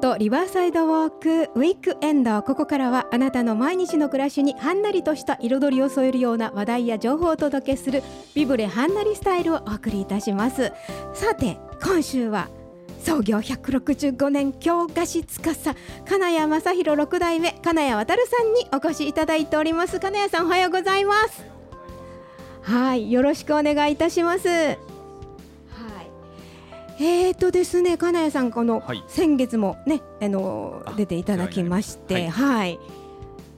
とリバーサイドウォークウィークエンドここからはあなたの毎日の暮らしにはんなりとした彩りを添えるような話題や情報をお届けするビブレはんなりスタイルをお送りいたします。さて今週は創業165年京菓子司金谷正弘六代目金谷渡さんにお越しいただいております。金谷さんおはようございます。はいよろしくお願いいたします。えーとですね金谷さんこのはい。先月もねあのあ出ていただきましてお世話になはい。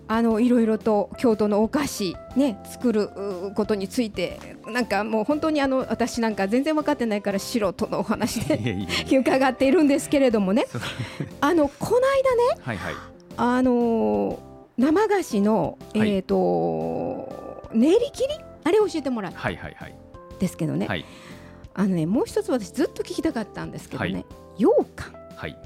あのいろいろと京都のお菓子ね作るうことについてなんかもう本当にあの私なんか全然分かってないから素人のお話で 伺っているんですけれどもね。あのこの間ねはいはい。あのー生菓子の、はい。えっ、と練り切り？あれ教えてもらったんはいはいはい。ですけどね、はいあのねもう一つ私ずっと聞きたかったんですけどね、はい。羊羹。はい。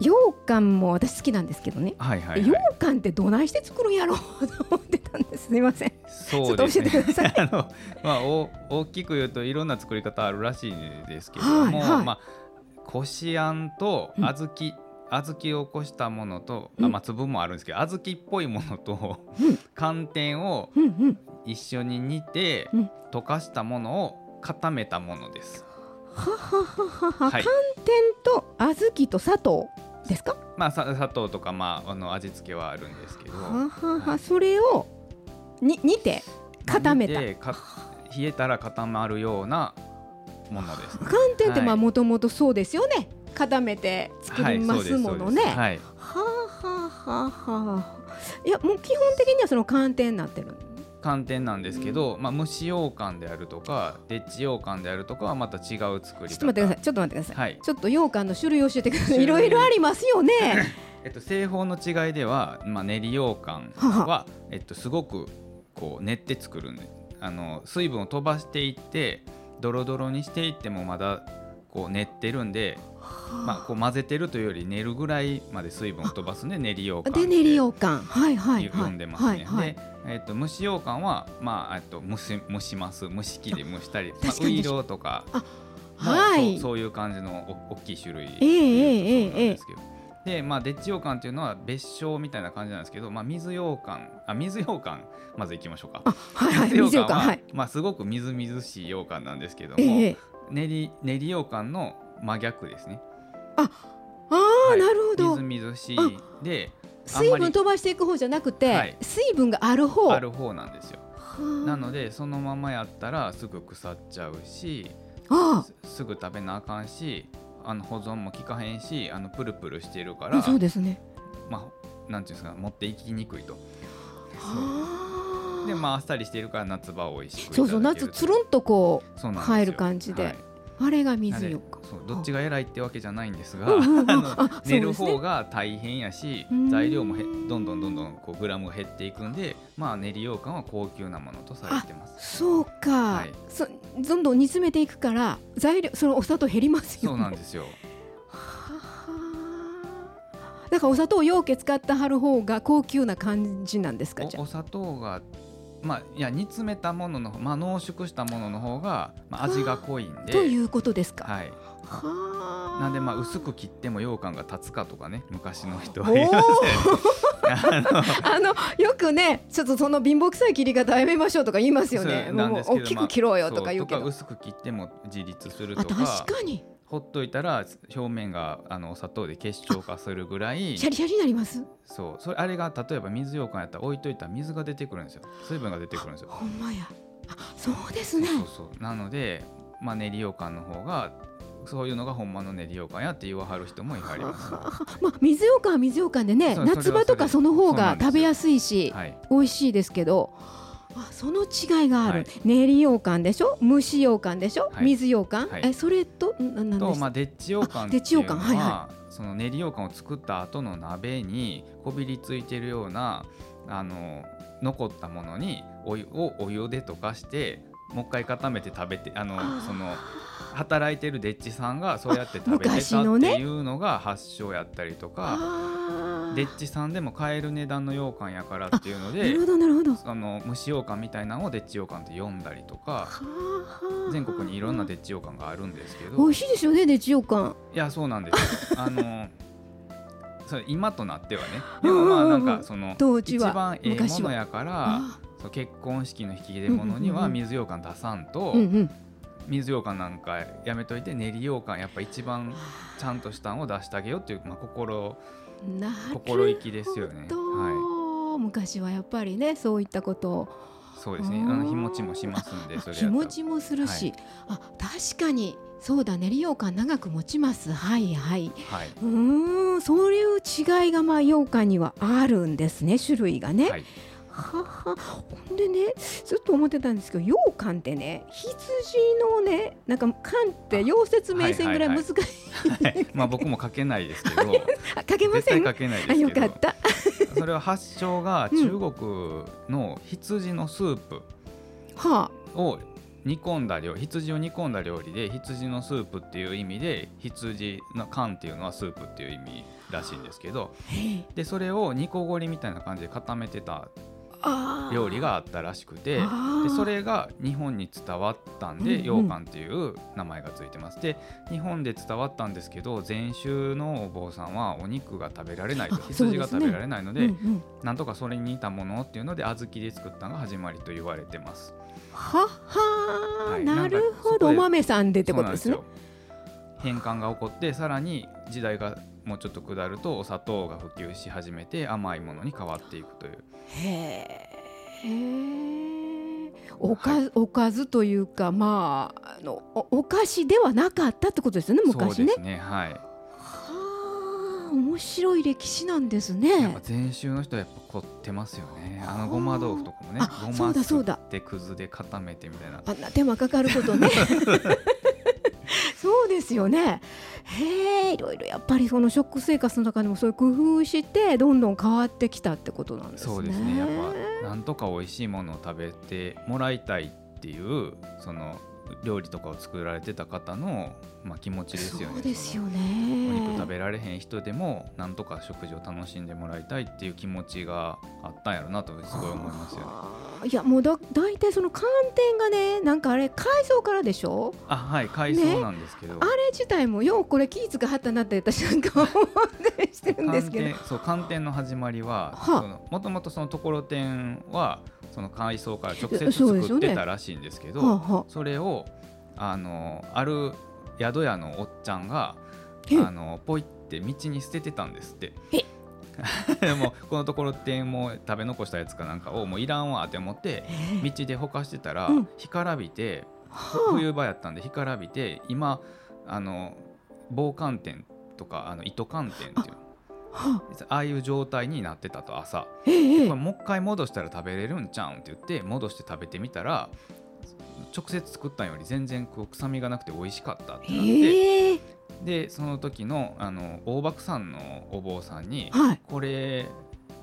羊羹も私好きなんですけどね、はいはい羊はい。羹ってどないして作るんやろうと思ってたんです。すみません。そうですね。ちょっと教えてください。あのまあお大きく言うといろんな作り方あるらしいんですけれども、はいはい。まあこしあんとうん。小豆、小豆をこしたものと、うん。あまあ粒もあるんですけど小豆っぽいものと、うん。寒天を一緒に煮て、うん。溶かしたものを固めたものです。ははははは、はい。寒天と小豆と砂糖ですか？まあさ砂糖とかまああの味付けはあるんですけど、ははは、はい。それをに煮て固めた、冷えたら固まるようなものです。寒天ってまあはい。もともとそうですよね。固めて作りますものね、はい、はあはあはあは。あいやもう基本的にはその寒天になってる寒天なんですけど、まあ蒸し羊羹であるとかデッチ羊羹であるとかはまた違う作り方。ちょっと待ってください。ちょっと待ってください、はい。ちょっと羊羹の種類を教えてください。いろいろありますよね。えっと製法の違いでは、まあ練り羊羹はえっとすごくこう練って作るんで、あの水分を飛ばしていってドロドロにしていってもまだこう練ってるんで、まあこう混ぜてるというより練るぐらいまで水分を飛ばすんで練り羊羹で練り羊羹はいはいはい。呼んでますね。はいはい。で、えっと蒸し羊羹はまあえっと蒸し蒸します。蒸し器で蒸したり、まあウイロとかはい。そういう感じのお大きい種類ええええなんですけど。でまあ、デッチ羊羹っていうのは別称みたいな感じなんですけど、まあ、水羊羹あ水羊羹まずいきましょうか。あはいはい。水羊羹は、はい。まあ、すごくみずみずしい羊羹なんですけども、ええ練り練り羊羹の真逆ですね。ああ、はい。なるほど。みずみずしい。で水分飛ばしていく方じゃなくて、はい。水分がある方。ある方なんですよ。はあ。なのでそのままやったらすぐ腐っちゃうしあすすぐ食べなあかんしあの保存も効かへんしあのプルプルしてるかあらそうですね。まあなんていうんですか持っていきにくいと。はあでまああっさりしているから夏場美味しくそうそう夏つるんとこう入る感じで。はい。あれが水よか。そうどっちが偉いってわけじゃないんですが、うんうんうん。あのあ練る方が大変やしうーん。材料もへどんどんどんどんこうグラムが減っていくんでまあ練り羊羹は高級なものとされてます。そうか、はい。そどんどん煮詰めていくから材料そのお砂糖減りますよそうなんですよ。はあ。だからお砂糖をようけ使ってはる方が高級な感じなんですかじゃおお砂糖がまあいや煮詰めたものの、まあ、濃縮したものの方が、まあ、味が濃いんあで。ということですか、はい。はあ。なんでまあ薄く切っても羊羹が立つかとかね昔の人おは言いまーしたよね。あのよくねちょっとその貧乏くさい切り方やめましょうとか言いますよね。もう大きく切ろうよとか言うけど、薄く切っても自立するあとか。確かにほっといたら表面があのお砂糖で結晶化するぐらいシャリシャリになります？そうそれあれが例えば水羊羹やったら置いといたら水が出てくるんですよ。水分が出てくるんですよ。ほんまや。あそうですね。そうそうなので、まあ、練り羊羹の方がそういうのがほんまの練り羊羹やって言わはる人もいはります、まあ水羊羹は水羊羹でねそう夏場とかその方が食べやすいしはい、美味しいですけどあその違いがある、はい。練り羊羹でしょ？蒸し羊羹でしょ、はい。水羊羹、はい。えそれとんななんでと、すまあ、デッチ羊羹あっていうのははいはその練り羊羹を作った後の鍋にこびりついてるようなあの残ったものにお湯をお湯で溶かしてもう一回固めて食べてあのあその働いてるデッチさんがそうやって食べてたっていうのが発祥やったりとか、あでっちさんでも買える値段の羊羹やからっていうのでなるほどなるほど。その蒸し羊羹みたいなのをでっち羊羹って呼んだりとかはあ全国にいろんなでっち羊羹があるんですけど。美味しいですよねでちよかいやそうなんですよ。あのそれ今となってはね。でもまあなんかその一当時は。番ええものやからあそう結婚式の引き出物にはうんうんうんうん。水羊羹出さんと、うんうん。水羊羹なんかやめといて練り羊羹やっぱ一番ちゃんとしたんを出してあげようっていう、まあ、心心意気ですよね。ほはど昔はやっぱりねそういったこと。をい、そうですね。あの日持ちもしますんで、それやったら。気持ちもするし、あ確かにそうだ練り羊羹長く持ちます。はいはい。はい、うーんそういう違いがまあ羊羹にはあるんですね種類がね、はい、ははほんでねずっと思ってたんですけど羊羹ってね羊のねなんか羹って溶接名線ぐらい難しい、はいまあ僕も書 けないですけど、あかけません？書けないであよかっ、た。それは発祥がうん中国の羊のスープ。はを煮込んだ料理羊を煮込んだ料理で羊のスープっていう意味で羊の缶っていうのはスープっていう意味らしいんですけど。でそれを煮こごりみたいな感じで固めてた料理があったらしくてでそれが日本に伝わったんでうんうん。羊羹っていう名前がついてます。で日本で伝わったんですけど禅宗のお坊さんはお肉が食べられないと羊が食べられないのでうんうん。なんとかそれに似たものっていうので小豆で作ったのが始まりと言われてます。ははー、はいなるほど。お豆さんでってことですね。そうなんですよ。変換が起こってさらに時代がもうちょっと下るとお砂糖が普及し始めて甘いものに変わっていくという。へえおかず、おかずというかまああのおお菓子ではなかったってことですよね昔ね。そうですねはい。はあ面白い歴史なんですやっねぱ禅宗の人はやっぱ凝ってますよね。あのごま豆腐とかもねあごそうだそうだ。ますってくずで固めてみたいな。あんな手間かかることね ですよね。へえいろいろやっぱりその食生活の中でもそういう工夫してどんどん変わってきたってことなんですね。そうですね。やっぱなんとか美味しいものを食べてもらいたいっていうその料理とかを作られてた方の、まあ、気持ちですよね。そうですよね。お肉食べられへん人でもなんとか食事を楽しんでもらいたいっていう気持ちがあったんやろなとすごい思いますよね。はあいやもうだ大体その寒天がねなんかあれ海藻からでしょ？あはい海藻なんですけど、あれ自体もようこれ気使はったなって私なんか思ったりしてるんですけど。寒天そう寒天の始まりはもともとそのところてんはその海藻から直接作ってたらしいんですけどはあはそれをあのある宿屋のおっちゃんがえ。あのポイって道に捨ててたんですって。で もこのところてんも食べ残したやつかなんかをもういらんわって思ってえ。道でほかしてたら、うん。干からびてはあ。冬場やったんで干からびて今あの棒寒天とかあの糸寒天っていう。はあ ああいう状態になってたと朝。ええ。これもう一回戻したら食べれるんちゃうんって言って戻して食べてみたら直接作ったんより全然こう臭みがなくて美味しかったってなって、ええ。でその時のあの大漠さんのお坊さんにはい。これ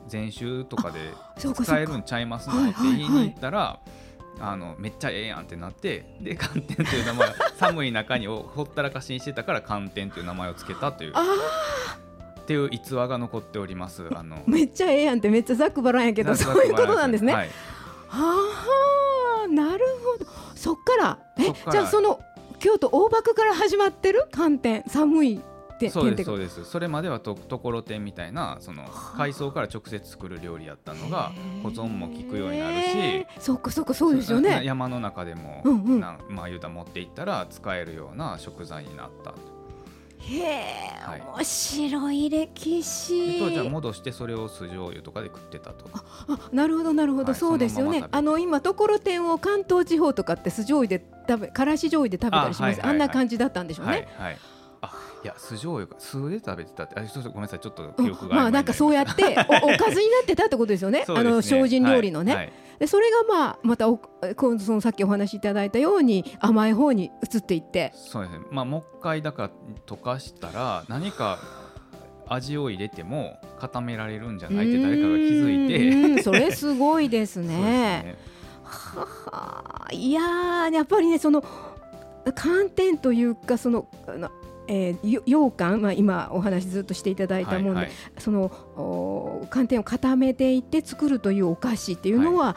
禅宗とかで使えるんちゃいますのってはいはいはい言い。に行ったら、あのめっちゃええやんってなってで寒天という名前寒い中にほったらかしにしてたから寒天という名前を付けたという。あっていう逸話が残っております。あのーめっちゃええやんってめっちゃざっくばらんやけどざそういうことなんですね。はい、はあなるほど。そっから。えじゃあその京都大幕から始まってる寒天寒いってそうです天そうです。それまではとところてんみたいなその海藻から直接作る料理やったのが保存も効くようになるしそっかそっかそうですよなね。山の中でも、うんうん。なまあ言うたら持っていったら使えるような食材になったへえ、はい。面白い歴で史。当時は戻してそれを酢醤油とかで食ってたと。あなるほどなるほど、はいそうですよね。あの今ところてんを関東地方とかって酢醤油で食べからし醤油で食べたりします。あ,、んな感じだったんでしょうね、はいはいや酢醤油か酢で食べてたってあそうそうごめんなさいちょっとうん。記憶がまあなんかそうやってお おかずになってたってことですよね。ね。あの精進料理のね、はいはい。でそれがまあまたお今度そのさっきお話しいただいたように甘い方に移っていって。そうですね。まあもう一回だから溶かしたら何か味を入れても固められるんじゃないって誰かが気づいて。それすごいですね。ね。ははいやーやっぱりねその寒天というかそのあのえー、よ羊羹、まあ、今お話ずっとしていただいたもんで、はい。はいそのお寒天を固めていって作るというお菓子っていうのは、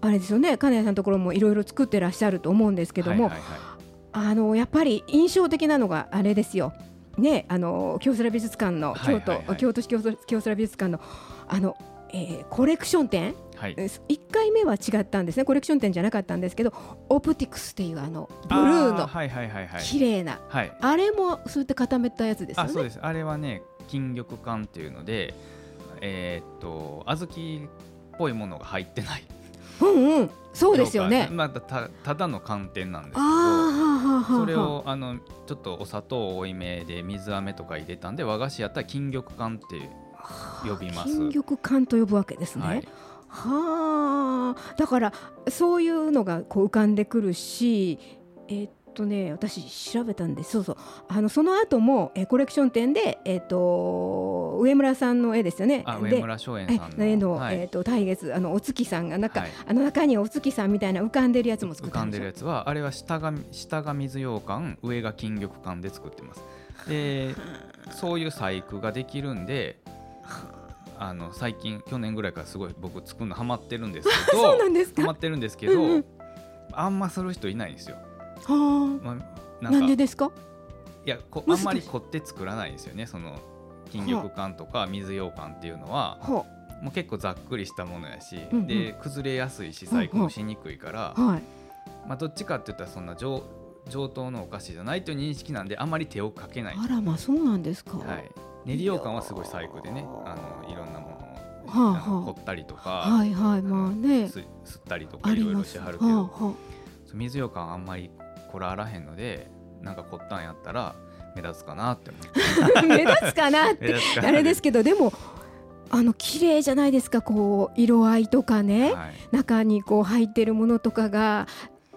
あれですよね金谷さんのところもいろいろ作ってらっしゃると思うんですけども、はいはいはい。あのやっぱり印象的なのがあれですよ。ね、あの京セラ美術館の京都、はいはいはい。京都市京セラ美術館のあの、えーコレクション展はい。1回目は違ったんですね。コレクション展じゃなかったんですけどオプティクスっていうあのブルーのあはいはいはいはい。綺麗な。はい。あれもそうやって固めたやつですよね。あそうです。あれはね金玉管っていうのでえーっと小豆っぽいものが入ってない。うんうん、そうですよね。まあ、たただの寒天なんですけああ、はあはあはそれをあのちょっとお砂糖多いめで水飴とか入れたんで和菓子やったら金玉管って呼びます。金玉管と呼ぶわけですね。はいはあ、だからそういうのがこう浮かんでくるし、えーっとね、私調べたんです。そうそう。あのその後も、えーコレクション展でえーっと上村さんの絵ですよね。上村松園えさんの。絵の、はい。えーっと大月あのお月さんがなんか、はい。あの中にお月さんみたいな浮かんでるやつも作ったんでるやつはあれは下が下が水羊羹上が金玉羹で作ってます。でそういう細工ができるんであの最近去年ぐらいからすごい僕作るのハマってるんですけど そうなんですか？ハマってるんですけど、うんうん。あんまする人いないんですよ、はまあ、あ、なんでですか？いやこあんまり凝って作らないんですよね。その金玉羹とか水羊羹っていうのは。はもう結構ざっくりしたものやし、うんうん。で崩れやすいし細工もしにくいから、あ、はい。まあ、どっちかって言ったらそんな上上等のお菓子じゃないという認識なんであまり手をかけない、はあらまあそうなんですか。い、練り羊羹はすごい細工でねあのはあはあ。あの凝ったりとか、はいはい。まあね。す吸ったりとかあいろいろしはるけど、あはそう水羊羹あんまりこらあらへんのでなんか凝ったんやったら目立つかなって思って。あ目立つかなって。あれですけどでもあの綺麗じゃないですかこう色合いとかね、はい。中にこう入ってるものとかが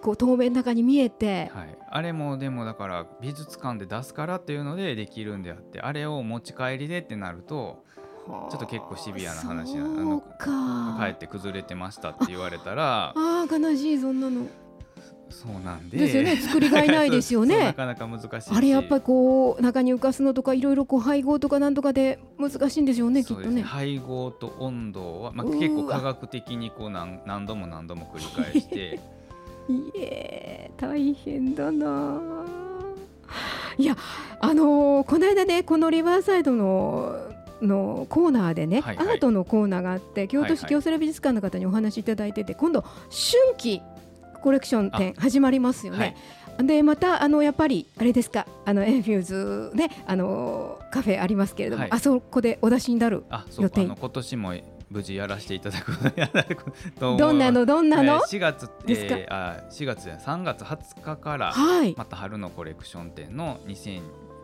こう透明の中に見えて、はい、あれもでもだから美術館で出すからっていうのでできるんであってあれを持ち帰りでってなるとちょっと結構シビアな話なの。か。帰って崩れてましたって言われたらあー悲しいそんなの。そうなんで。ですよね。作りがいないですよね。なかなか難しいし。あれやっぱりこう中に浮かすのとかいろいろこう配合とかなんとかで難しいんでしょうねきっとね。ね配合と温度は、まあ、結構科学的にこう何何度も何度も繰り返して。いえ大変だな。あいやあのーこの間ねこのリバーサイドののコーナーでね、はいはい。アートのコーナーがあって京都市はいはい。京セラ美術館の方にお話しいただいてて今度春季コレクション展始まりますよね。でまたあのやっぱりあれですかあのエンフューズねあのカフェありますけれども、はい。あそこでお出しになるあそう予定？かあの今年も無事やらせていただくどんなのどんなの、えー4月、ですか？えーあ4月じゃない3月20日からはい、また春のコレクション展の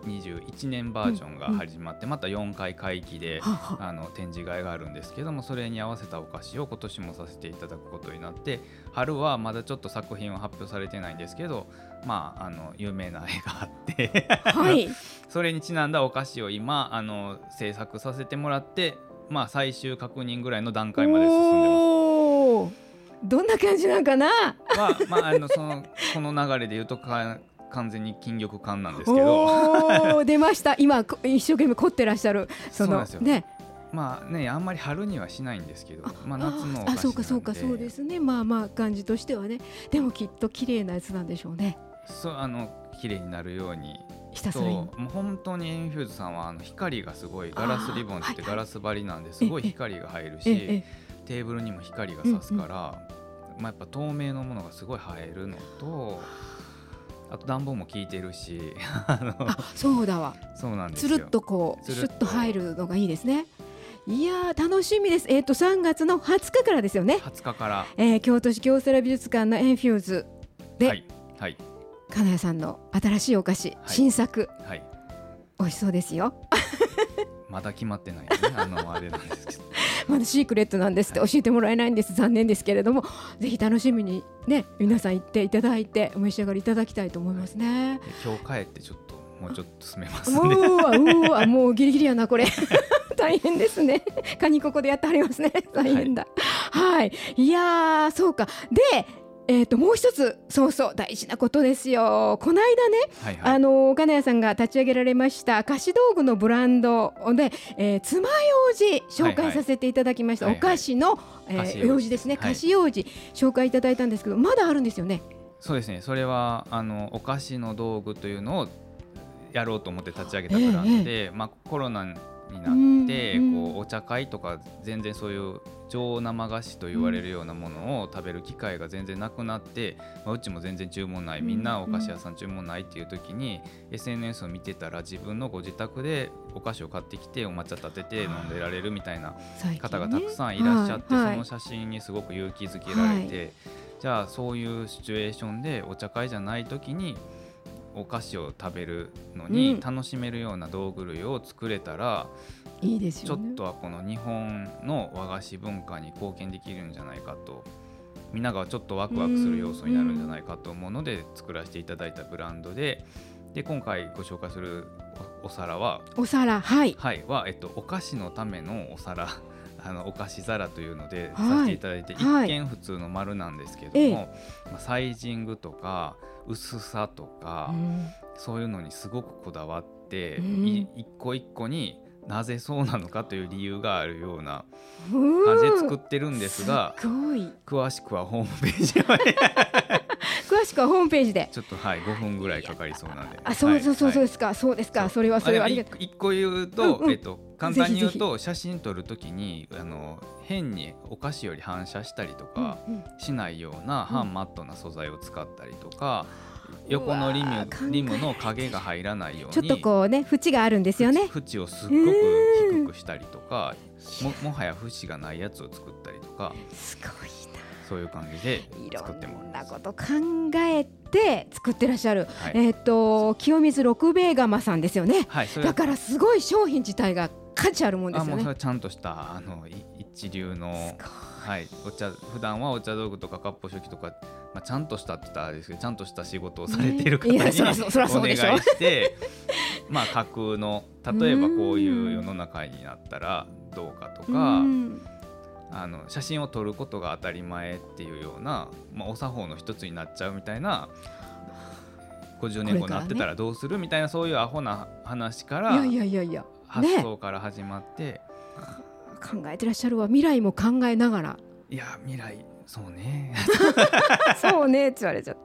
2021年バージョンが始まって、また4回会期であの展示会があるんですけどもそれに合わせたお菓子を今年もさせていただくことになって春はまだちょっと作品は発表されてないんですけどまああの有名な絵があってはい。それにちなんだお菓子を今あの制作させてもらってまあ最終確認ぐらいの段階まで進んでます。どんな感じなんかな？はまああのそのこの流れで言うとか完全に金玉感なんですけど。出ました。今こ一生懸命凝ってらっしゃる。そのそうなんですよ。ね。まあねあんまり春にはしないんですけどまあ夏のあそうかそうかそうですね。まあまあ感じとしてはね。でもきっと綺麗なやつなんでしょうね。そうあの綺麗になるように。とひたすらにもう本当にエンフューズさんはあの光がすごいガラスリボンってガラス張りなんです。ごい光が入るえしえテーブルにも光が差すから、まあ、やっぱ透明のものがすごい映えるのとあと暖房も効いてるしあのあそうだわ。そうなんですよ。つるっとこうシュッと入るのがいいですね。いやー楽しみです。えっ、と3月の20日からですよね、20日から。えー、京都市京セラ美術館のエンフューズで、はいはい。金谷さんの新しいお菓子、新作はい。美味しそうですよ。まだ決まってないね。あのあれなんですけどまだシークレットなんですって教えてもらえないんです。残念ですけれどもぜひ楽しみにね皆さん行っていただいてお召し上がりいただきたいと思いますね。で今日帰ってちょっともうちょっと進めますうんでーわうーわもうギリギリやなこれ。大変ですね。カニここでやってはりますね。大変だ。はい、い、やーそうか。でえー、ともう一つそうそう大事なことですよ。この間ね、はいはい。あの金谷さんが立ち上げられました菓子道具のブランドで、えー、爪楊枝紹介させていただきました、はいはい。お菓子の、えー楊枝ですね。はい。菓子楊枝、紹介いただいたんですけどまだあるんですよね。そうですね。それはあのお菓子の道具というのをやろうと思って立ち上げたブランドで、まあ、コロナになってうん。こうお茶会とか全然そういう上生菓子と言われるようなものを食べる機会が全然なくなって、まあ、うちも全然注文ないみんなお菓子屋さん注文ないっていう時に SNS を見てたら自分のご自宅でお菓子を買ってきてお抹茶立てて飲んでられるみたいな方がたくさんいらっしゃって、その写真にすごく勇気づけられて、じゃあそういうシチュエーションでお茶会じゃない時にお菓子を食べるのうん。に楽しめるような道具類を作れたら、いいですちょよねっとはこの日本の和菓子文化に貢献できるんじゃないかとみんながちょっとワクワクする要素になるんじゃないかと思うので作らせていただいたブランドでで今回ご紹介するおお皿はお皿はい。はいは、えっと、お菓子のためのお皿 あのお菓子皿というのではい。させていただいて、はい。一見普通の丸なんですけども、ええ。まあ、サイジングとか薄さとか、うん。そういうのにすごくこだわって、うん。い一個一個になぜそうなのかという理由があるようなうん。感じで作ってるんですが、すごい。詳しくはホームページまで。詳しくはホームページで。ちょっとはい5分ぐらいかかりそうなんで。あそうそうそうそうはいですか、そうですか。それはそれはありがとう。一個言うと、うんうん。えっと簡単に言うと写真撮るときにあの変にお菓子より反射したりとかうんうん。しないような半マットな素材を使ったりとか、横のリうわー考えムリムの影が入らないようにちょっとこうね縁があるんですよね。縁をすっごく低くしたりとかももはや縁がないやつを作ったりとかすごいそういう感じでないろ作ってもいます。なこと考えて作ってらっしゃる、はい。えっ、と清水六兵衛釜さんですよね。はい、だからすごい商品自体が価値あるもんであもうそれすよねはちゃんとしたあのい一流のはい、お茶普段はお茶道具とか割烹食器とか、まあ、ちゃんとしたって言ったらあれですけどちゃんとした仕事をされてる方に、ねいやそらそお願いして まあ架空の例えばこういう世の中になったらどうかとうかん。あの写真を撮ることが当たり前っていうような、まあ、お作法の一つになっちゃうみたいな50年後になってたらどうするみたいなそういうアホな話からいやいやいやいや。発ね想から始まって、考えてらっしゃるわ。未来も考えながらいや未来そうね そうねって言われちゃ。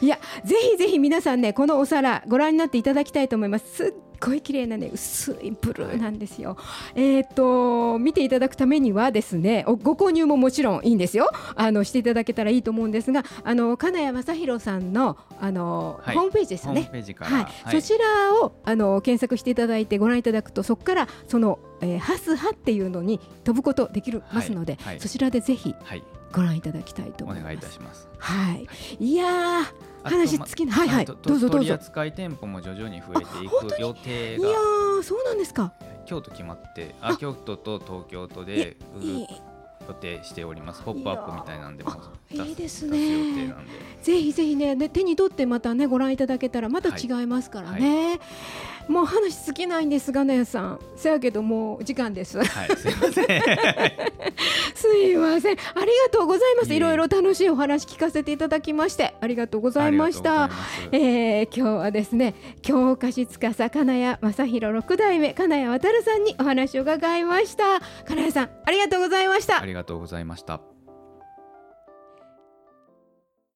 いやぜひぜひ皆さんねこのお皿ご覧になっていただきたいと思います。すっごい綺麗なね薄いブルーなんですよ。えっ、と見ていただくためにはですねおご購入ももちろんいいんですよ。あのしていただけたらいいと思うんですがあの金谷正弘さんのあの、はいホームページですホームよね。ページから、はい、はいそちらをあの検索していただいてご覧いただくとそこからその、えーハスハっていうのに飛ぶことできますので、はいそちらでぜひはい、ご覧いただきたいとお思います。願いいたします。はい、い。や話ま尽きない。はいはい。どうぞどうぞ。取扱店舗も徐々に増えていく予定いやそうなんですか。京都決まってああ京都と東京都いで売るい予定しております。ポップアップみたいなんでもいいいです出ねぜひぜひねで手に取ってまたねご覧いただけたらまた違いますからね。もう話尽きないんですがねさん。せやけどもう時間です。はいすいません すいません。ありがとうございます。いろいろ楽しいお話聞かせていただきましてありがとうございました。えー、今日はですね京菓子司金谷正弘六代目金谷渡さんにお話を伺いました金谷さんありがとうございましたありがとうございました